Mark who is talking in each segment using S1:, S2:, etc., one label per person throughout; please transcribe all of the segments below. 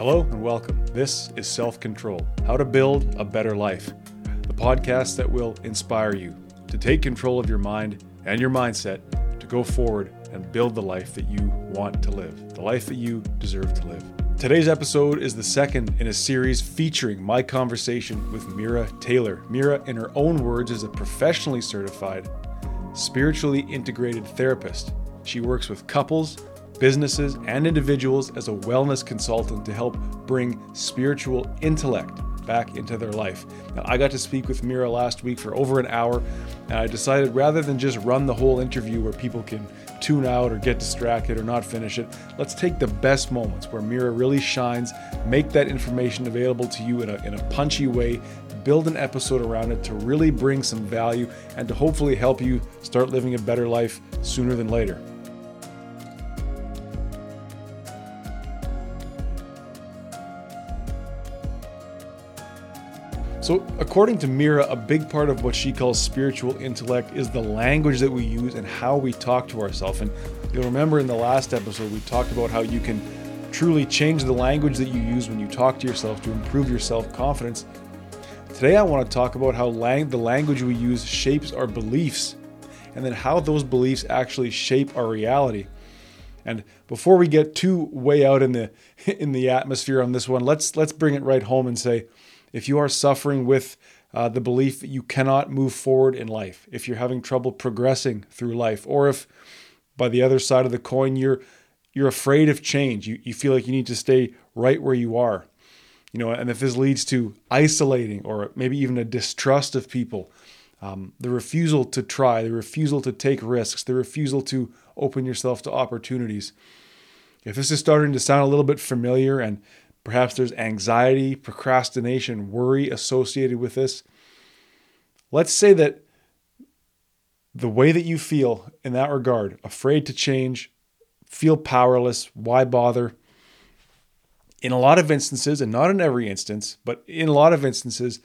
S1: Hello and welcome. This is Self Control How to Build a Better Life, the podcast that will inspire you to take control of your mind and your mindset to go forward and build the life that you want to live, the life that you deserve to live. Today's episode is the second in a series featuring my conversation with Mira Taylor. Mira, in her own words, is a professionally certified, spiritually integrated therapist. She works with couples businesses, and individuals as a wellness consultant to help bring spiritual intellect back into their life. Now, I got to speak with Mira last week for over an hour, and I decided rather than just run the whole interview where people can tune out or get distracted or not finish it, let's take the best moments where Mira really shines, make that information available to you in a, in a punchy way, build an episode around it to really bring some value and to hopefully help you start living a better life sooner than later. So, according to Mira, a big part of what she calls spiritual intellect is the language that we use and how we talk to ourselves. And you'll remember in the last episode, we talked about how you can truly change the language that you use when you talk to yourself to improve your self confidence. Today, I want to talk about how lang- the language we use shapes our beliefs and then how those beliefs actually shape our reality. And before we get too way out in the in the atmosphere on this one, let's let's bring it right home and say if you are suffering with uh, the belief that you cannot move forward in life, if you're having trouble progressing through life, or if by the other side of the coin you're you're afraid of change, you, you feel like you need to stay right where you are, you know, and if this leads to isolating or maybe even a distrust of people, um, the refusal to try, the refusal to take risks, the refusal to open yourself to opportunities. If this is starting to sound a little bit familiar and Perhaps there's anxiety, procrastination, worry associated with this. Let's say that the way that you feel in that regard, afraid to change, feel powerless, why bother? In a lot of instances, and not in every instance, but in a lot of instances,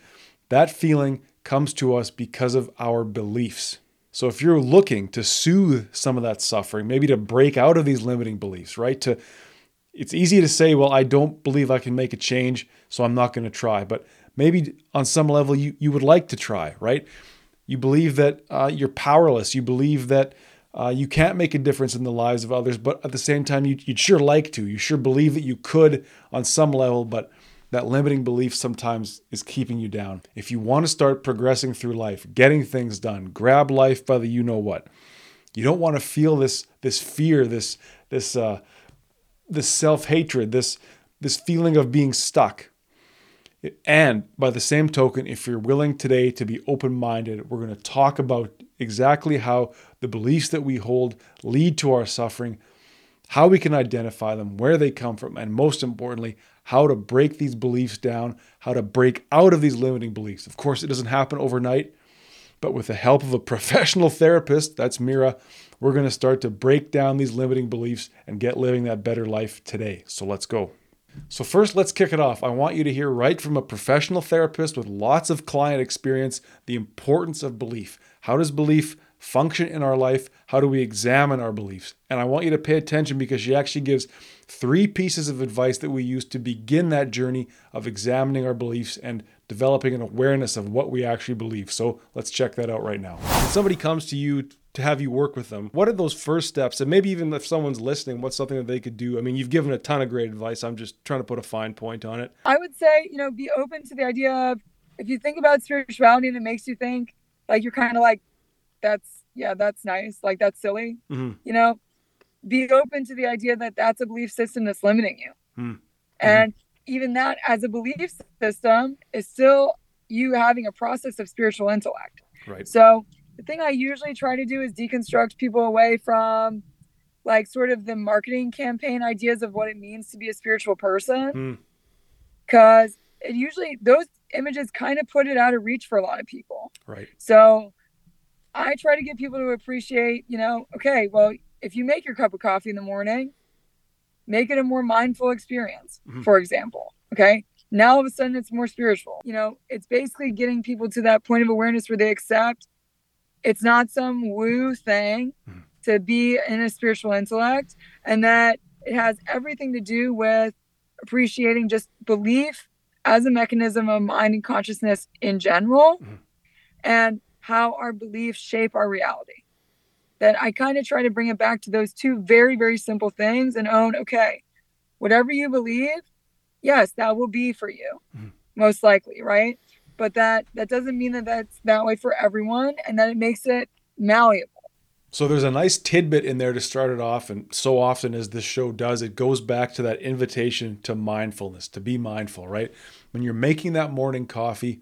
S1: that feeling comes to us because of our beliefs. So if you're looking to soothe some of that suffering, maybe to break out of these limiting beliefs, right? To it's easy to say, well, I don't believe I can make a change, so I'm not going to try. But maybe on some level, you, you would like to try, right? You believe that uh, you're powerless. You believe that uh, you can't make a difference in the lives of others, but at the same time, you, would sure like to. You sure believe that you could on some level, but that limiting belief sometimes is keeping you down. If you want to start progressing through life, getting things done, grab life by the you know what. You don't want to feel this this fear, this this uh, this self-hatred, this this feeling of being stuck. And by the same token, if you're willing today to be open-minded, we're going to talk about exactly how the beliefs that we hold lead to our suffering, how we can identify them, where they come from, and most importantly, how to break these beliefs down, how to break out of these limiting beliefs. Of course, it doesn't happen overnight, but with the help of a professional therapist, that's Mira, we're going to start to break down these limiting beliefs and get living that better life today. So let's go. So, first, let's kick it off. I want you to hear right from a professional therapist with lots of client experience the importance of belief. How does belief function in our life? How do we examine our beliefs? And I want you to pay attention because she actually gives three pieces of advice that we use to begin that journey of examining our beliefs and developing an awareness of what we actually believe. So, let's check that out right now. When somebody comes to you to have you work with them. What are those first steps? And maybe even if someone's listening, what's something that they could do? I mean, you've given a ton of great advice. I'm just trying to put a fine point on it.
S2: I would say, you know, be open to the idea of if you think about spirituality and it makes you think like you're kind of like, that's, yeah, that's nice. Like that's silly. Mm-hmm. You know, be open to the idea that that's a belief system that's limiting you. Mm-hmm. And even that as a belief system is still you having a process of spiritual intellect.
S1: Right.
S2: So the thing I usually try to do is deconstruct people away from like sort of the marketing campaign ideas of what it means to be a spiritual person. Because hmm. mm. it usually, those images kind of put it out of reach for a lot of people.
S1: Right.
S2: So I try to get people to appreciate, you know, okay, well, if you make your cup of coffee in the morning, make it a more mindful experience, mm-hmm. for example. Okay. Now all of a sudden it's more spiritual. You know, it's basically getting people to that point of awareness where they accept it's not some woo thing mm. to be in a spiritual intellect and that it has everything to do with appreciating just belief as a mechanism of mind and consciousness in general mm-hmm. and how our beliefs shape our reality. That I kind of try to bring it back to those two very, very simple things and own, okay, whatever you believe, yes, that will be for you, mm-hmm. most likely, right? But that that doesn't mean that that's that way for everyone, and that it makes it malleable.
S1: So there's a nice tidbit in there to start it off, and so often as this show does, it goes back to that invitation to mindfulness, to be mindful, right? When you're making that morning coffee,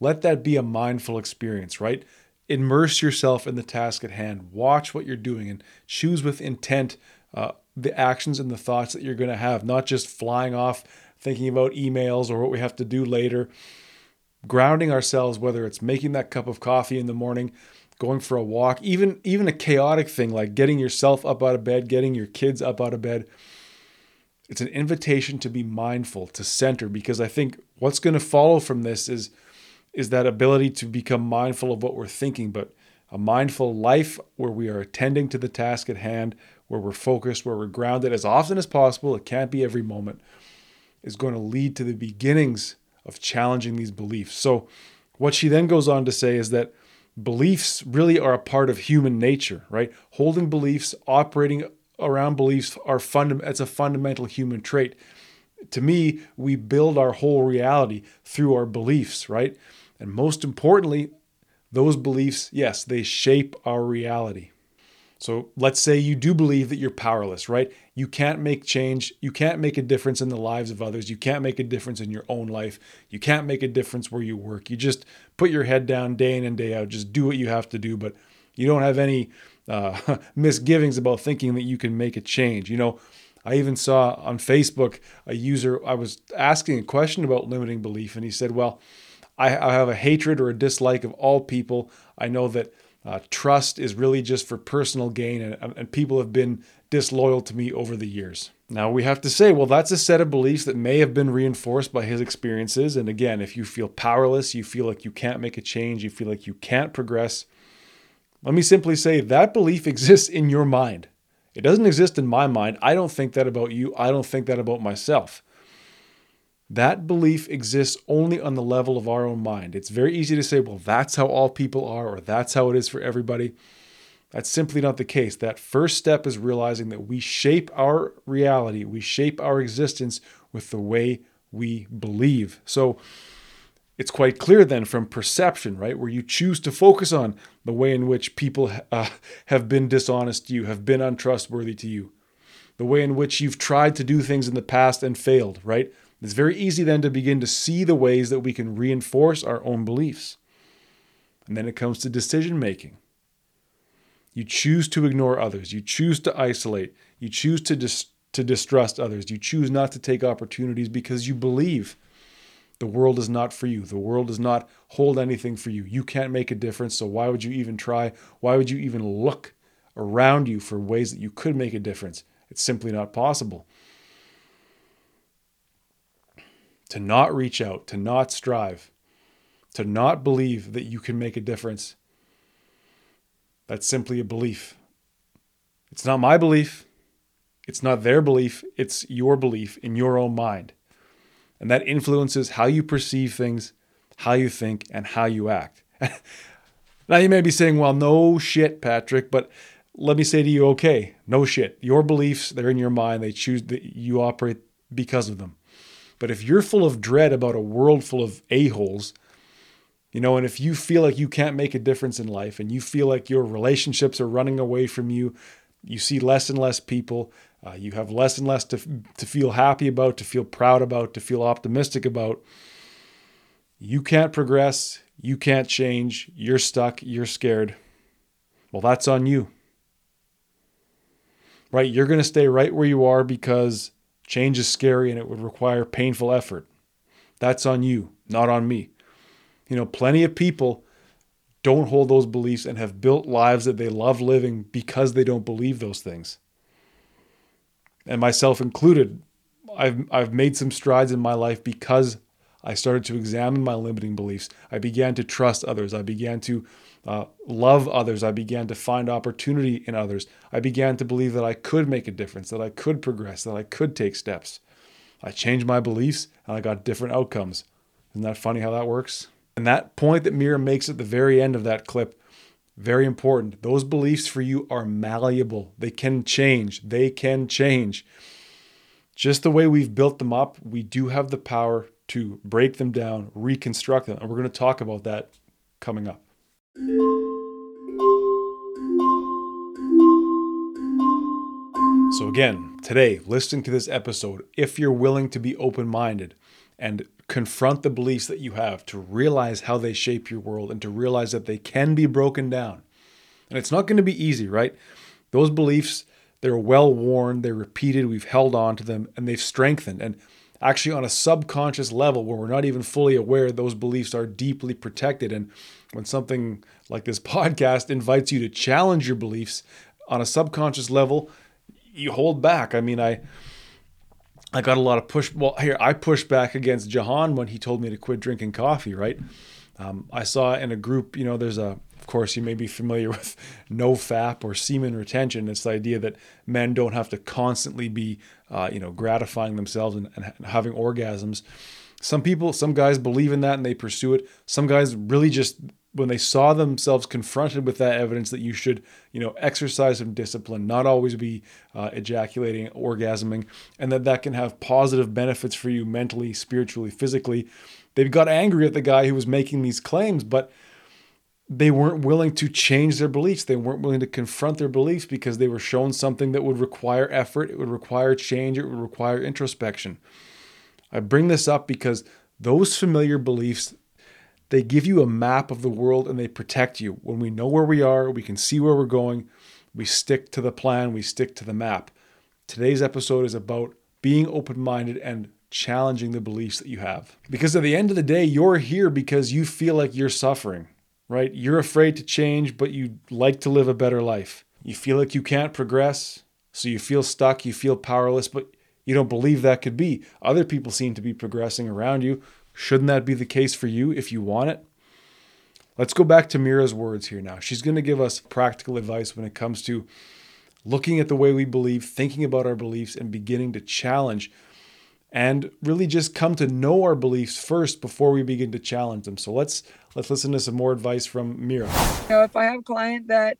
S1: let that be a mindful experience, right? Immerse yourself in the task at hand. Watch what you're doing and choose with intent uh, the actions and the thoughts that you're going to have, not just flying off thinking about emails or what we have to do later. Grounding ourselves, whether it's making that cup of coffee in the morning, going for a walk, even even a chaotic thing like getting yourself up out of bed, getting your kids up out of bed. It's an invitation to be mindful, to center because I think what's going to follow from this is is that ability to become mindful of what we're thinking, but a mindful life where we are attending to the task at hand, where we're focused, where we're grounded as often as possible, it can't be every moment, is going to lead to the beginnings of challenging these beliefs. So, what she then goes on to say is that beliefs really are a part of human nature, right? Holding beliefs, operating around beliefs are funda- it's a fundamental human trait. To me, we build our whole reality through our beliefs, right? And most importantly, those beliefs, yes, they shape our reality. So let's say you do believe that you're powerless, right? You can't make change. You can't make a difference in the lives of others. You can't make a difference in your own life. You can't make a difference where you work. You just put your head down day in and day out. Just do what you have to do, but you don't have any uh, misgivings about thinking that you can make a change. You know, I even saw on Facebook a user, I was asking a question about limiting belief, and he said, Well, I, I have a hatred or a dislike of all people. I know that uh, trust is really just for personal gain, and, and people have been disloyal to me over the years. Now, we have to say, well, that's a set of beliefs that may have been reinforced by his experiences. And again, if you feel powerless, you feel like you can't make a change, you feel like you can't progress, let me simply say that belief exists in your mind. It doesn't exist in my mind. I don't think that about you. I don't think that about myself. That belief exists only on the level of our own mind. It's very easy to say, well, that's how all people are, or that's how it is for everybody. That's simply not the case. That first step is realizing that we shape our reality, we shape our existence with the way we believe. So it's quite clear then from perception, right, where you choose to focus on the way in which people uh, have been dishonest to you, have been untrustworthy to you, the way in which you've tried to do things in the past and failed, right? It's very easy then to begin to see the ways that we can reinforce our own beliefs. And then it comes to decision making. You choose to ignore others. You choose to isolate. You choose to, dis- to distrust others. You choose not to take opportunities because you believe the world is not for you. The world does not hold anything for you. You can't make a difference. So why would you even try? Why would you even look around you for ways that you could make a difference? It's simply not possible to not reach out, to not strive, to not believe that you can make a difference. That's simply a belief. It's not my belief. It's not their belief. It's your belief in your own mind. And that influences how you perceive things, how you think, and how you act. now you may be saying, well, no shit, Patrick, but let me say to you, okay, no shit. Your beliefs, they're in your mind. They choose that you operate because of them. But if you're full of dread about a world full of a-holes, you know, and if you feel like you can't make a difference in life and you feel like your relationships are running away from you, you see less and less people, uh, you have less and less to, to feel happy about, to feel proud about, to feel optimistic about. You can't progress, you can't change, you're stuck, you're scared. Well, that's on you. Right? You're going to stay right where you are because Change is scary and it would require painful effort. That's on you, not on me. You know, plenty of people don't hold those beliefs and have built lives that they love living because they don't believe those things. And myself included, I've, I've made some strides in my life because I started to examine my limiting beliefs. I began to trust others. I began to uh, love others. I began to find opportunity in others. I began to believe that I could make a difference, that I could progress, that I could take steps. I changed my beliefs and I got different outcomes. Isn't that funny how that works? And that point that Mira makes at the very end of that clip, very important. Those beliefs for you are malleable. They can change. They can change. Just the way we've built them up, we do have the power to break them down, reconstruct them. And we're going to talk about that coming up. So, again, today, listening to this episode, if you're willing to be open minded and confront the beliefs that you have, to realize how they shape your world and to realize that they can be broken down. And it's not going to be easy, right? Those beliefs, they're well worn, they're repeated, we've held on to them, and they've strengthened. And actually, on a subconscious level where we're not even fully aware, those beliefs are deeply protected. And when something like this podcast invites you to challenge your beliefs on a subconscious level, you hold back. I mean, I I got a lot of push. Well, here I pushed back against Jahan when he told me to quit drinking coffee. Right? Um, I saw in a group. You know, there's a. Of course, you may be familiar with NoFap or semen retention. It's the idea that men don't have to constantly be, uh, you know, gratifying themselves and, and having orgasms. Some people, some guys believe in that and they pursue it. Some guys really just when they saw themselves confronted with that evidence that you should, you know, exercise some discipline, not always be uh, ejaculating, orgasming, and that that can have positive benefits for you mentally, spiritually, physically, they got angry at the guy who was making these claims, but they weren't willing to change their beliefs. They weren't willing to confront their beliefs because they were shown something that would require effort, it would require change, it would require introspection. I bring this up because those familiar beliefs they give you a map of the world and they protect you. When we know where we are, we can see where we're going, we stick to the plan, we stick to the map. Today's episode is about being open minded and challenging the beliefs that you have. Because at the end of the day, you're here because you feel like you're suffering, right? You're afraid to change, but you like to live a better life. You feel like you can't progress, so you feel stuck, you feel powerless, but you don't believe that could be. Other people seem to be progressing around you. Shouldn't that be the case for you if you want it? Let's go back to Mira's words here now. She's going to give us practical advice when it comes to looking at the way we believe, thinking about our beliefs, and beginning to challenge and really just come to know our beliefs first before we begin to challenge them. So let's let's listen to some more advice from Mira.
S2: You know, if I have a client that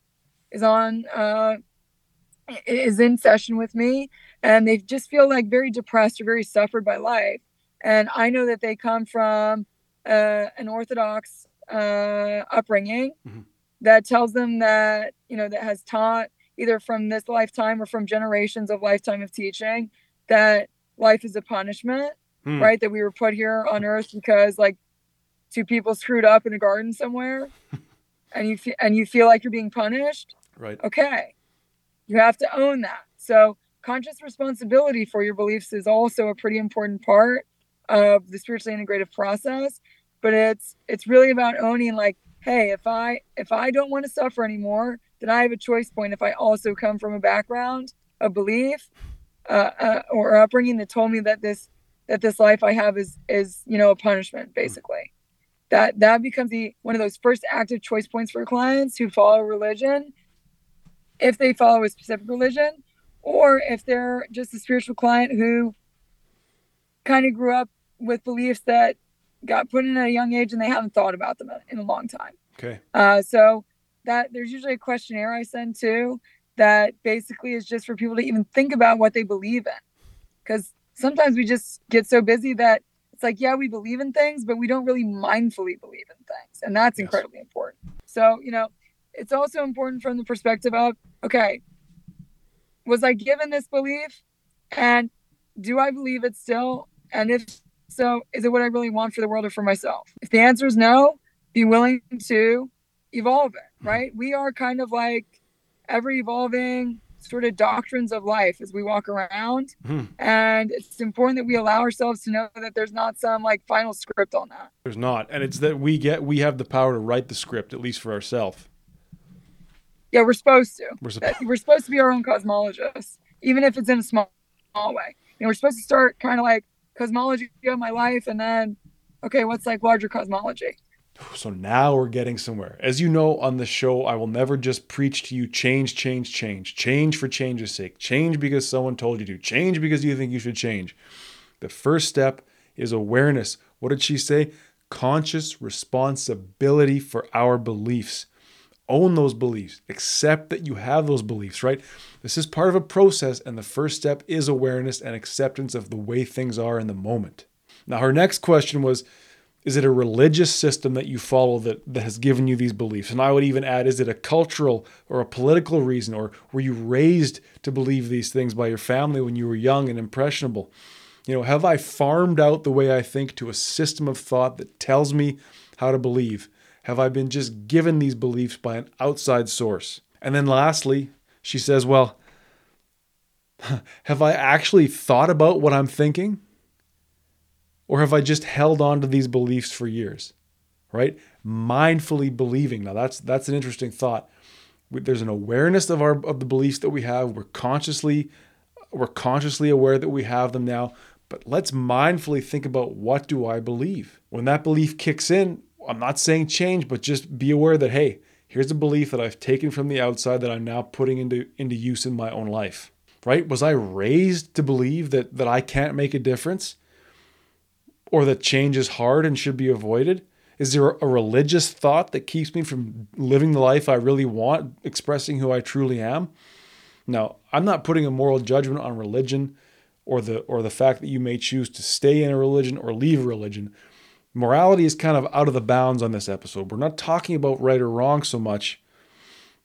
S2: is on uh, is in session with me and they just feel like very depressed or very suffered by life, and I know that they come from uh, an Orthodox uh, upbringing mm-hmm. that tells them that you know that has taught either from this lifetime or from generations of lifetime of teaching that life is a punishment, hmm. right? That we were put here on earth because like two people screwed up in a garden somewhere, and you fe- and you feel like you're being punished.
S1: Right.
S2: Okay, you have to own that. So conscious responsibility for your beliefs is also a pretty important part of the spiritually integrative process but it's it's really about owning like hey if i if i don't want to suffer anymore then i have a choice point. If i also come from a background a belief uh, uh, or upbringing that told me that this that this life i have is is you know a punishment basically. That that becomes the one of those first active choice points for clients who follow religion if they follow a specific religion or if they're just a spiritual client who kind of grew up with beliefs that got put in at a young age and they haven't thought about them in a long time.
S1: Okay.
S2: Uh, so that there's usually a questionnaire I send too that basically is just for people to even think about what they believe in. Because sometimes we just get so busy that it's like, yeah, we believe in things, but we don't really mindfully believe in things. And that's yes. incredibly important. So, you know, it's also important from the perspective of, okay, was I given this belief? And do I believe it still? And if so, is it what I really want for the world or for myself? If the answer is no, be willing to evolve it, mm-hmm. right? We are kind of like ever evolving sort of doctrines of life as we walk around. Mm-hmm. And it's important that we allow ourselves to know that there's not some like final script on that.
S1: There's not. And it's that we get, we have the power to write the script, at least for ourselves.
S2: Yeah, we're supposed to. We're, supposed, we're supposed to be our own cosmologists, even if it's in a small, small way. You know, we're supposed to start kind of like cosmology of my life and then okay what's like larger cosmology
S1: so now we're getting somewhere as you know on the show i will never just preach to you change change change change for change's sake change because someone told you to change because you think you should change The first step is awareness. What did she say? Conscious responsibility for our beliefs. Own those beliefs. Accept that you have those beliefs, right? This is part of a process, and the first step is awareness and acceptance of the way things are in the moment. Now, her next question was Is it a religious system that you follow that, that has given you these beliefs? And I would even add Is it a cultural or a political reason, or were you raised to believe these things by your family when you were young and impressionable? You know, have I farmed out the way I think to a system of thought that tells me how to believe? Have I been just given these beliefs by an outside source? And then lastly, she says, Well, have I actually thought about what I'm thinking? Or have I just held on to these beliefs for years? Right? Mindfully believing. Now that's that's an interesting thought. There's an awareness of our of the beliefs that we have. We're consciously we're consciously aware that we have them now, but let's mindfully think about what do I believe? When that belief kicks in, I'm not saying change, but just be aware that hey, here's a belief that I've taken from the outside that I'm now putting into into use in my own life. Right? Was I raised to believe that that I can't make a difference? Or that change is hard and should be avoided? Is there a religious thought that keeps me from living the life I really want, expressing who I truly am? Now, I'm not putting a moral judgment on religion or the or the fact that you may choose to stay in a religion or leave a religion. Morality is kind of out of the bounds on this episode. We're not talking about right or wrong so much,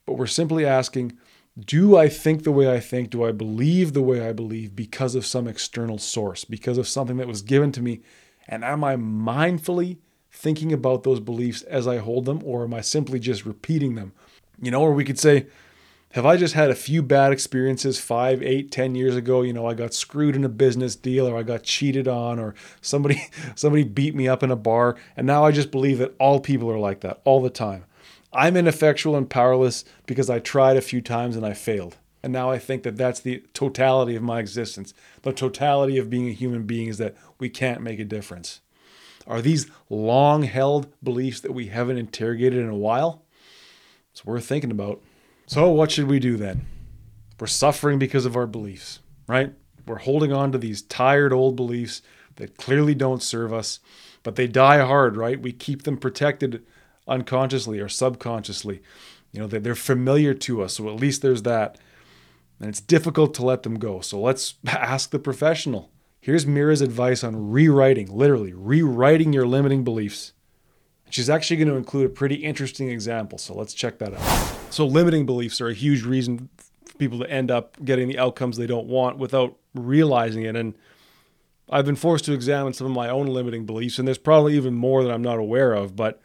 S1: but we're simply asking do I think the way I think? Do I believe the way I believe because of some external source, because of something that was given to me? And am I mindfully thinking about those beliefs as I hold them, or am I simply just repeating them? You know, or we could say, have I just had a few bad experiences five, eight, ten years ago? You know, I got screwed in a business deal, or I got cheated on, or somebody somebody beat me up in a bar, and now I just believe that all people are like that all the time. I'm ineffectual and powerless because I tried a few times and I failed. And now I think that that's the totality of my existence. The totality of being a human being is that we can't make a difference. Are these long held beliefs that we haven't interrogated in a while? It's worth thinking about. So, what should we do then? We're suffering because of our beliefs, right? We're holding on to these tired old beliefs that clearly don't serve us, but they die hard, right? We keep them protected unconsciously or subconsciously. You know, they're familiar to us, so at least there's that. And it's difficult to let them go. So let's ask the professional. Here's Mira's advice on rewriting, literally rewriting your limiting beliefs. She's actually going to include a pretty interesting example. So let's check that out. So, limiting beliefs are a huge reason for people to end up getting the outcomes they don't want without realizing it. And I've been forced to examine some of my own limiting beliefs, and there's probably even more that I'm not aware of. But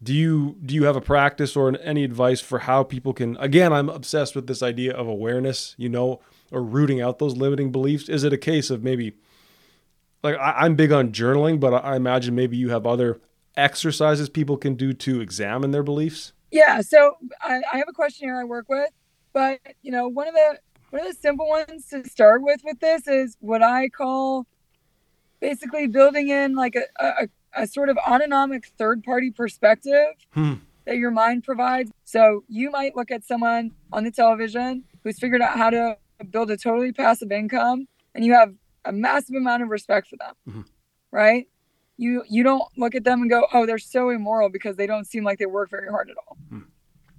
S1: do you do you have a practice or any advice for how people can? Again, I'm obsessed with this idea of awareness. You know, or rooting out those limiting beliefs. Is it a case of maybe like I, am big on journaling, but I imagine maybe you have other exercises people can do to examine their beliefs?
S2: Yeah. So I, I have a questionnaire I work with, but you know, one of the one of the simple ones to start with with this is what I call basically building in like a, a, a sort of autonomic third party perspective hmm. that your mind provides. So you might look at someone on the television who's figured out how to build a totally passive income and you have a massive amount of respect for them. Mm-hmm. Right? You you don't look at them and go, oh, they're so immoral because they don't seem like they work very hard at all. Hmm.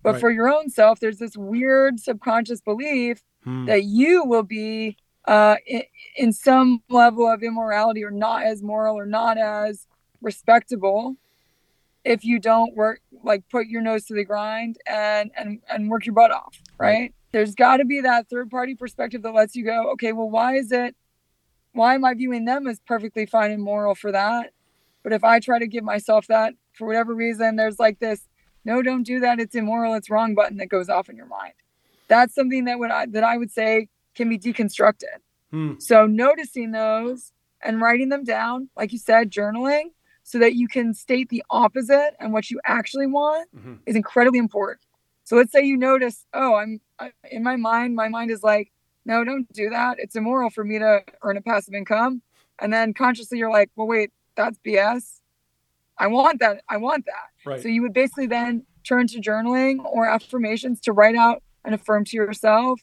S2: But right. for your own self, there's this weird subconscious belief hmm. that you will be uh, in, in some level of immorality or not as moral or not as respectable if you don't work like put your nose to the grind and and and work your butt off right, right. there's got to be that third party perspective that lets you go okay well why is it why am i viewing them as perfectly fine and moral for that but if I try to give myself that for whatever reason, there's like this, no, don't do that. It's immoral. It's wrong button that goes off in your mind. That's something that would I, that I would say can be deconstructed. Hmm. So noticing those and writing them down, like you said, journaling, so that you can state the opposite and what you actually want mm-hmm. is incredibly important. So let's say you notice, oh, I'm I, in my mind, my mind is like, no, don't do that. It's immoral for me to earn a passive income. And then consciously you're like, well, wait, that's BS. I want that. I want that. Right. So you would basically then turn to journaling or affirmations to write out and affirm to yourself.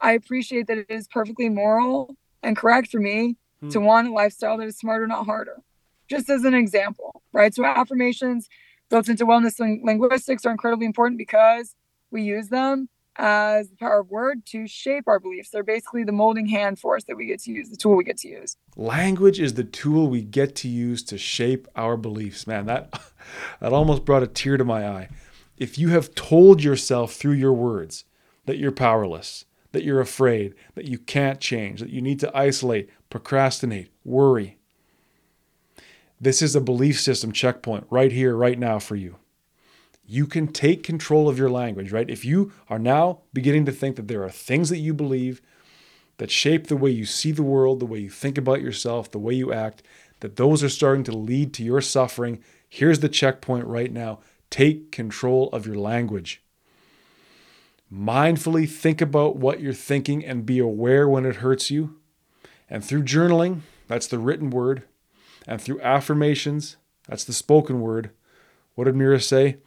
S2: I appreciate that it is perfectly moral and correct for me hmm. to want a lifestyle that is smarter, not harder. Just as an example, right? So affirmations built into wellness linguistics are incredibly important because we use them as the power of word to shape our beliefs. They're basically the molding hand for us that we get to use, the tool we get to use.
S1: Language is the tool we get to use to shape our beliefs. Man, that that almost brought a tear to my eye. If you have told yourself through your words that you're powerless, that you're afraid, that you can't change, that you need to isolate, procrastinate, worry, this is a belief system checkpoint right here, right now for you you can take control of your language, right? If you are now beginning to think that there are things that you believe that shape the way you see the world, the way you think about yourself, the way you act, that those are starting to lead to your suffering, here's the checkpoint right now. Take control of your language. Mindfully think about what you're thinking and be aware when it hurts you. And through journaling, that's the written word, and through affirmations, that's the spoken word. What did Mira say?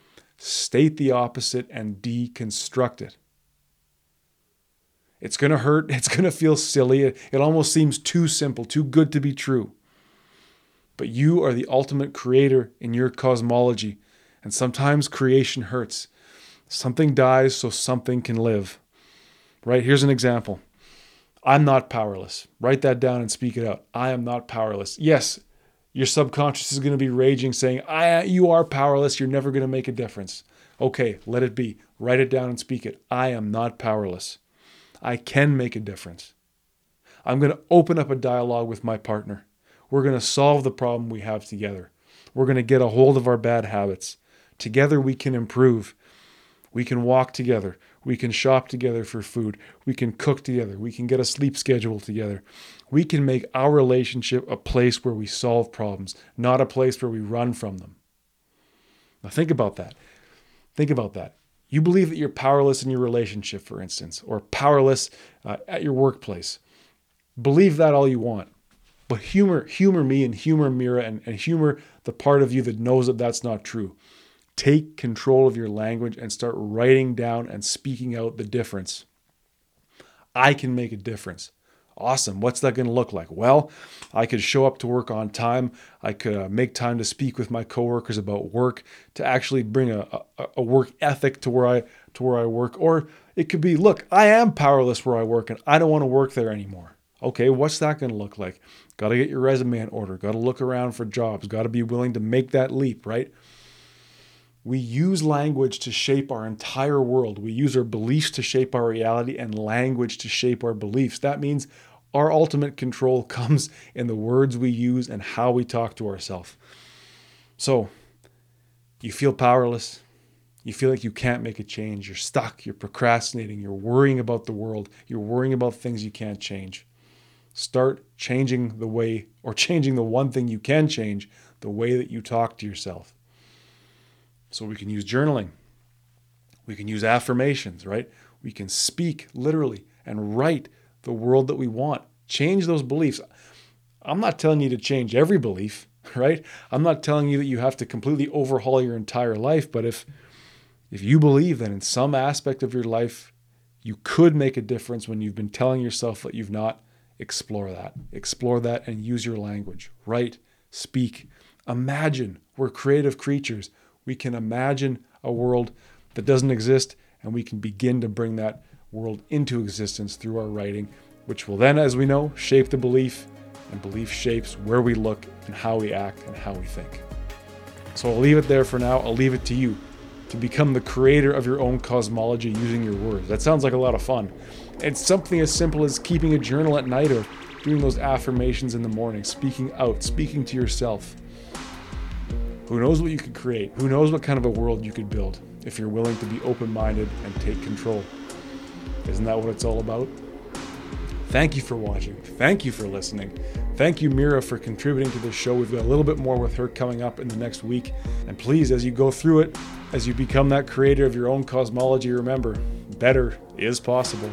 S1: State the opposite, and deconstruct it. It's going to hurt. It's going to feel silly. It, it almost seems too simple, too good to be true. But you are the ultimate creator in your cosmology, and sometimes creation hurts. Something dies so something can live. Right? Here's an example I'm not powerless. Write that down and speak it out. I am not powerless. Yes, your subconscious is going to be raging, saying, I, You are powerless. You're never going to make a difference. Okay, let it be. Write it down and speak it. I am not powerless. I can make a difference. I'm going to open up a dialogue with my partner. We're going to solve the problem we have together. We're going to get a hold of our bad habits. Together we can improve. We can walk together. We can shop together for food. We can cook together. We can get a sleep schedule together we can make our relationship a place where we solve problems, not a place where we run from them. Now, think about that. Think about that. You believe that you're powerless in your relationship, for instance, or powerless uh, at your workplace. Believe that all you want. But humor, humor me and humor Mira and, and humor the part of you that knows that that's not true. Take control of your language and start writing down and speaking out the difference. I can make a difference. Awesome. What's that going to look like? Well, I could show up to work on time. I could uh, make time to speak with my coworkers about work, to actually bring a, a, a work ethic to where I to where I work. Or it could be, look, I am powerless where I work and I don't want to work there anymore. Okay, what's that going to look like? Got to get your resume in order. Got to look around for jobs. Got to be willing to make that leap, right? We use language to shape our entire world. We use our beliefs to shape our reality and language to shape our beliefs. That means our ultimate control comes in the words we use and how we talk to ourselves. So, you feel powerless. You feel like you can't make a change. You're stuck. You're procrastinating. You're worrying about the world. You're worrying about things you can't change. Start changing the way, or changing the one thing you can change, the way that you talk to yourself. So we can use journaling. We can use affirmations, right? We can speak literally and write the world that we want. Change those beliefs. I'm not telling you to change every belief, right? I'm not telling you that you have to completely overhaul your entire life, but if if you believe that in some aspect of your life you could make a difference when you've been telling yourself that you've not, explore that. Explore that and use your language. Write, speak, imagine. We're creative creatures we can imagine a world that doesn't exist and we can begin to bring that world into existence through our writing, which will then, as we know, shape the belief, and belief shapes where we look and how we act and how we think. So I'll leave it there for now. I'll leave it to you to become the creator of your own cosmology using your words. That sounds like a lot of fun. It's something as simple as keeping a journal at night or doing those affirmations in the morning, speaking out, speaking to yourself. Who knows what you could create? Who knows what kind of a world you could build if you're willing to be open minded and take control? Isn't that what it's all about? Thank you for watching. Thank you for listening. Thank you, Mira, for contributing to this show. We've got a little bit more with her coming up in the next week. And please, as you go through it, as you become that creator of your own cosmology, remember better is possible.